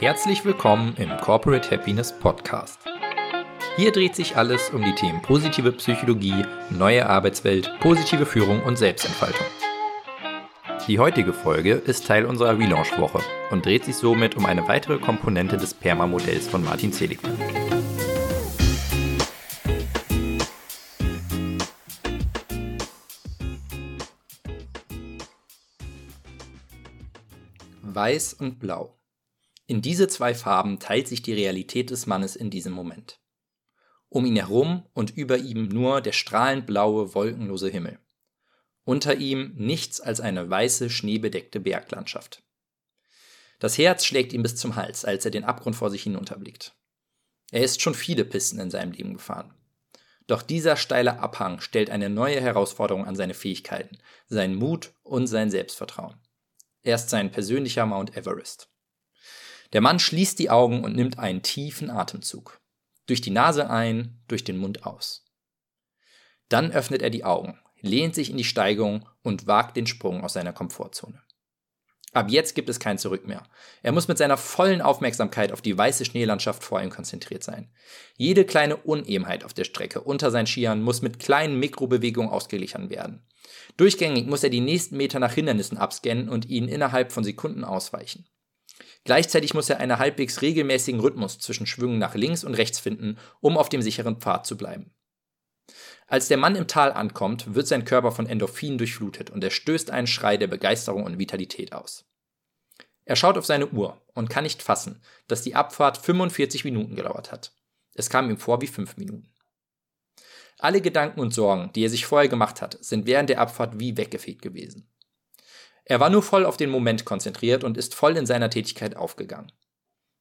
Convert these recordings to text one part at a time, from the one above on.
Herzlich willkommen im Corporate Happiness Podcast. Hier dreht sich alles um die Themen positive Psychologie, neue Arbeitswelt, positive Führung und Selbstentfaltung. Die heutige Folge ist Teil unserer Relaunch-Woche und dreht sich somit um eine weitere Komponente des PERMA-Modells von Martin Seligman. Weiß und Blau. In diese zwei Farben teilt sich die Realität des Mannes in diesem Moment. Um ihn herum und über ihm nur der strahlend blaue, wolkenlose Himmel. Unter ihm nichts als eine weiße, schneebedeckte Berglandschaft. Das Herz schlägt ihm bis zum Hals, als er den Abgrund vor sich hinunterblickt. Er ist schon viele Pisten in seinem Leben gefahren. Doch dieser steile Abhang stellt eine neue Herausforderung an seine Fähigkeiten, seinen Mut und sein Selbstvertrauen. Er ist sein persönlicher Mount Everest. Der Mann schließt die Augen und nimmt einen tiefen Atemzug. Durch die Nase ein, durch den Mund aus. Dann öffnet er die Augen, lehnt sich in die Steigung und wagt den Sprung aus seiner Komfortzone. Ab jetzt gibt es kein Zurück mehr. Er muss mit seiner vollen Aufmerksamkeit auf die weiße Schneelandschaft vor ihm konzentriert sein. Jede kleine Unebenheit auf der Strecke unter seinen Skiern muss mit kleinen Mikrobewegungen ausgeglichen werden. Durchgängig muss er die nächsten Meter nach Hindernissen abscannen und ihnen innerhalb von Sekunden ausweichen. Gleichzeitig muss er einen halbwegs regelmäßigen Rhythmus zwischen Schwüngen nach links und rechts finden, um auf dem sicheren Pfad zu bleiben. Als der Mann im Tal ankommt, wird sein Körper von Endorphinen durchflutet und er stößt einen Schrei der Begeisterung und Vitalität aus. Er schaut auf seine Uhr und kann nicht fassen, dass die Abfahrt 45 Minuten gedauert hat. Es kam ihm vor wie fünf Minuten. Alle Gedanken und Sorgen, die er sich vorher gemacht hat, sind während der Abfahrt wie weggefegt gewesen. Er war nur voll auf den Moment konzentriert und ist voll in seiner Tätigkeit aufgegangen.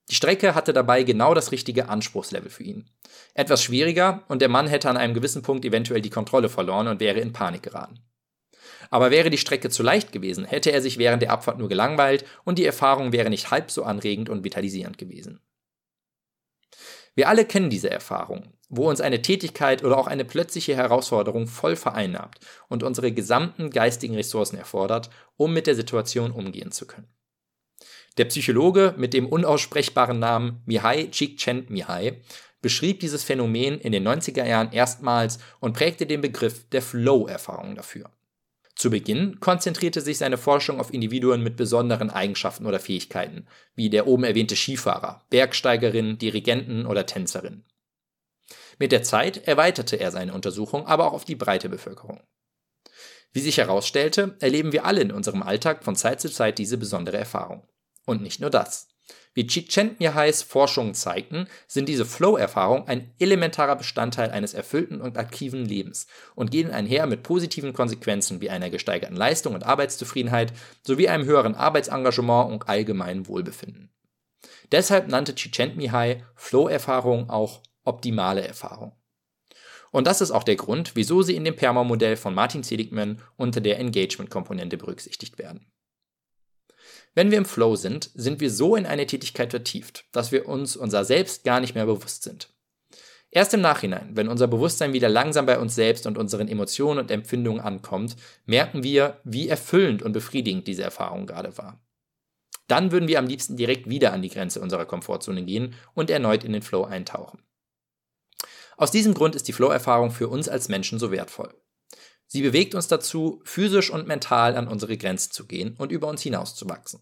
Die Strecke hatte dabei genau das richtige Anspruchslevel für ihn. Etwas schwieriger und der Mann hätte an einem gewissen Punkt eventuell die Kontrolle verloren und wäre in Panik geraten. Aber wäre die Strecke zu leicht gewesen, hätte er sich während der Abfahrt nur gelangweilt und die Erfahrung wäre nicht halb so anregend und vitalisierend gewesen. Wir alle kennen diese Erfahrung, wo uns eine Tätigkeit oder auch eine plötzliche Herausforderung voll vereinnahmt und unsere gesamten geistigen Ressourcen erfordert, um mit der Situation umgehen zu können. Der Psychologe mit dem unaussprechbaren Namen Mihai Csikszentmihalyi beschrieb dieses Phänomen in den 90er Jahren erstmals und prägte den Begriff der Flow-Erfahrung dafür. Zu Beginn konzentrierte sich seine Forschung auf Individuen mit besonderen Eigenschaften oder Fähigkeiten, wie der oben erwähnte Skifahrer, Bergsteigerin, Dirigenten oder Tänzerin. Mit der Zeit erweiterte er seine Untersuchung aber auch auf die breite Bevölkerung. Wie sich herausstellte, erleben wir alle in unserem Alltag von Zeit zu Zeit diese besondere Erfahrung. Und nicht nur das. Wie Csikszentmihalys Forschungen zeigten, sind diese Flow-Erfahrungen ein elementarer Bestandteil eines erfüllten und aktiven Lebens und gehen einher mit positiven Konsequenzen wie einer gesteigerten Leistung und Arbeitszufriedenheit sowie einem höheren Arbeitsengagement und allgemeinem Wohlbefinden. Deshalb nannte Csikszentmihalyi Flow-Erfahrungen auch optimale Erfahrung. Und das ist auch der Grund, wieso sie in dem PERMA-Modell von Martin Seligman unter der Engagement-Komponente berücksichtigt werden. Wenn wir im Flow sind, sind wir so in eine Tätigkeit vertieft, dass wir uns unser Selbst gar nicht mehr bewusst sind. Erst im Nachhinein, wenn unser Bewusstsein wieder langsam bei uns selbst und unseren Emotionen und Empfindungen ankommt, merken wir, wie erfüllend und befriedigend diese Erfahrung gerade war. Dann würden wir am liebsten direkt wieder an die Grenze unserer Komfortzone gehen und erneut in den Flow eintauchen. Aus diesem Grund ist die Flow-Erfahrung für uns als Menschen so wertvoll. Sie bewegt uns dazu, physisch und mental an unsere Grenzen zu gehen und über uns hinauszuwachsen.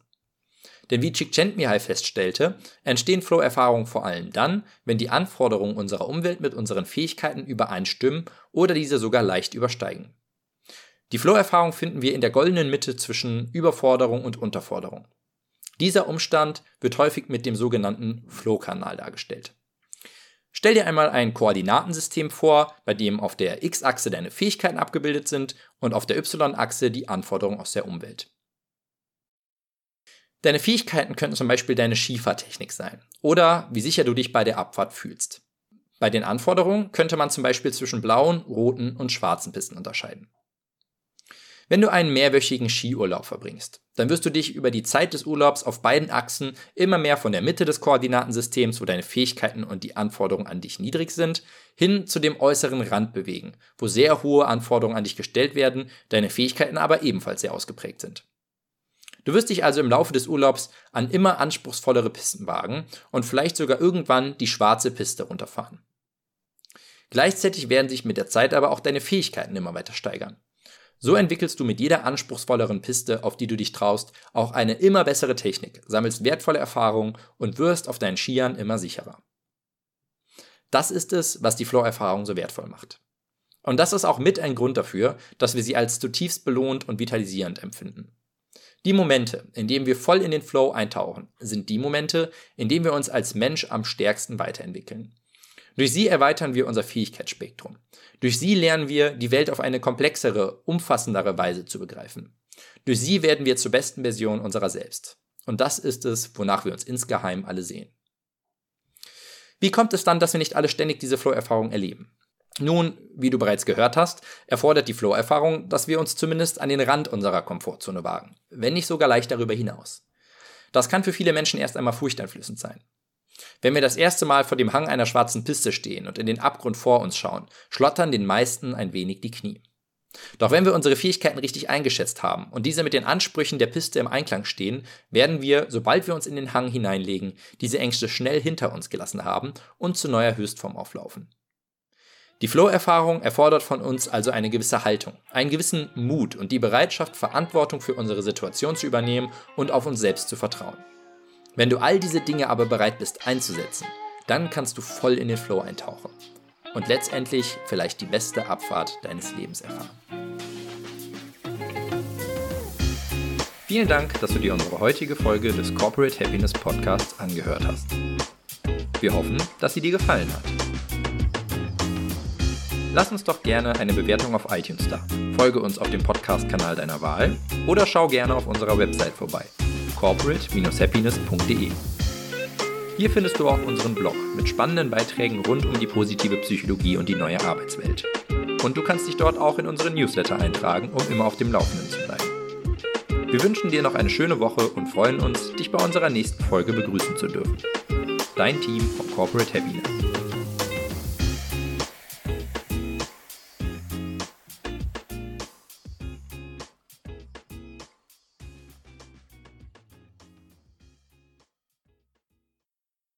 Denn wie Csikszentmihalyi feststellte, entstehen Flow-Erfahrungen vor allem dann, wenn die Anforderungen unserer Umwelt mit unseren Fähigkeiten übereinstimmen oder diese sogar leicht übersteigen. Die Flow-Erfahrung finden wir in der goldenen Mitte zwischen Überforderung und Unterforderung. Dieser Umstand wird häufig mit dem sogenannten Flow-Kanal dargestellt. Stell dir einmal ein Koordinatensystem vor, bei dem auf der x-Achse deine Fähigkeiten abgebildet sind und auf der y-Achse die Anforderungen aus der Umwelt. Deine Fähigkeiten könnten zum Beispiel deine Skifahrtechnik sein oder wie sicher du dich bei der Abfahrt fühlst. Bei den Anforderungen könnte man zum Beispiel zwischen blauen, roten und schwarzen Pisten unterscheiden. Wenn du einen mehrwöchigen Skiurlaub verbringst, dann wirst du dich über die Zeit des Urlaubs auf beiden Achsen immer mehr von der Mitte des Koordinatensystems, wo deine Fähigkeiten und die Anforderungen an dich niedrig sind, hin zu dem äußeren Rand bewegen, wo sehr hohe Anforderungen an dich gestellt werden, deine Fähigkeiten aber ebenfalls sehr ausgeprägt sind. Du wirst dich also im Laufe des Urlaubs an immer anspruchsvollere Pisten wagen und vielleicht sogar irgendwann die schwarze Piste runterfahren. Gleichzeitig werden sich mit der Zeit aber auch deine Fähigkeiten immer weiter steigern. So entwickelst du mit jeder anspruchsvolleren Piste, auf die du dich traust, auch eine immer bessere Technik, sammelst wertvolle Erfahrungen und wirst auf deinen Skiern immer sicherer. Das ist es, was die Flow-Erfahrung so wertvoll macht. Und das ist auch mit ein Grund dafür, dass wir sie als zutiefst belohnt und vitalisierend empfinden. Die Momente, in denen wir voll in den Flow eintauchen, sind die Momente, in denen wir uns als Mensch am stärksten weiterentwickeln. Durch sie erweitern wir unser Fähigkeitsspektrum. Durch sie lernen wir, die Welt auf eine komplexere, umfassendere Weise zu begreifen. Durch sie werden wir zur besten Version unserer selbst. Und das ist es, wonach wir uns insgeheim alle sehen. Wie kommt es dann, dass wir nicht alle ständig diese Flow-Erfahrung erleben? Nun, wie du bereits gehört hast, erfordert die Flow-Erfahrung, dass wir uns zumindest an den Rand unserer Komfortzone wagen, wenn nicht sogar leicht darüber hinaus. Das kann für viele Menschen erst einmal furchteinflößend sein. Wenn wir das erste Mal vor dem Hang einer schwarzen Piste stehen und in den Abgrund vor uns schauen, schlottern den meisten ein wenig die Knie. Doch wenn wir unsere Fähigkeiten richtig eingeschätzt haben und diese mit den Ansprüchen der Piste im Einklang stehen, werden wir, sobald wir uns in den Hang hineinlegen, diese Ängste schnell hinter uns gelassen haben und zu neuer Höchstform auflaufen. Die Flow-Erfahrung erfordert von uns also eine gewisse Haltung, einen gewissen Mut und die Bereitschaft, Verantwortung für unsere Situation zu übernehmen und auf uns selbst zu vertrauen. Wenn du all diese Dinge aber bereit bist einzusetzen, dann kannst du voll in den Flow eintauchen und letztendlich vielleicht die beste Abfahrt deines Lebens erfahren. Vielen Dank, dass du dir unsere heutige Folge des Corporate Happiness Podcasts angehört hast. Wir hoffen, dass sie dir gefallen hat. Lass uns doch gerne eine Bewertung auf iTunes da. Folge uns auf dem Podcast-Kanal deiner Wahl oder schau gerne auf unserer Website vorbei. corporate-happiness.de Hier findest du auch unseren Blog mit spannenden Beiträgen rund um die positive Psychologie und die neue Arbeitswelt. Und du kannst dich dort auch in unseren Newsletter eintragen, um immer auf dem Laufenden zu bleiben. Wir wünschen dir noch eine schöne Woche und freuen uns, dich bei unserer nächsten Folge begrüßen zu dürfen. Dein Team von Corporate Happiness.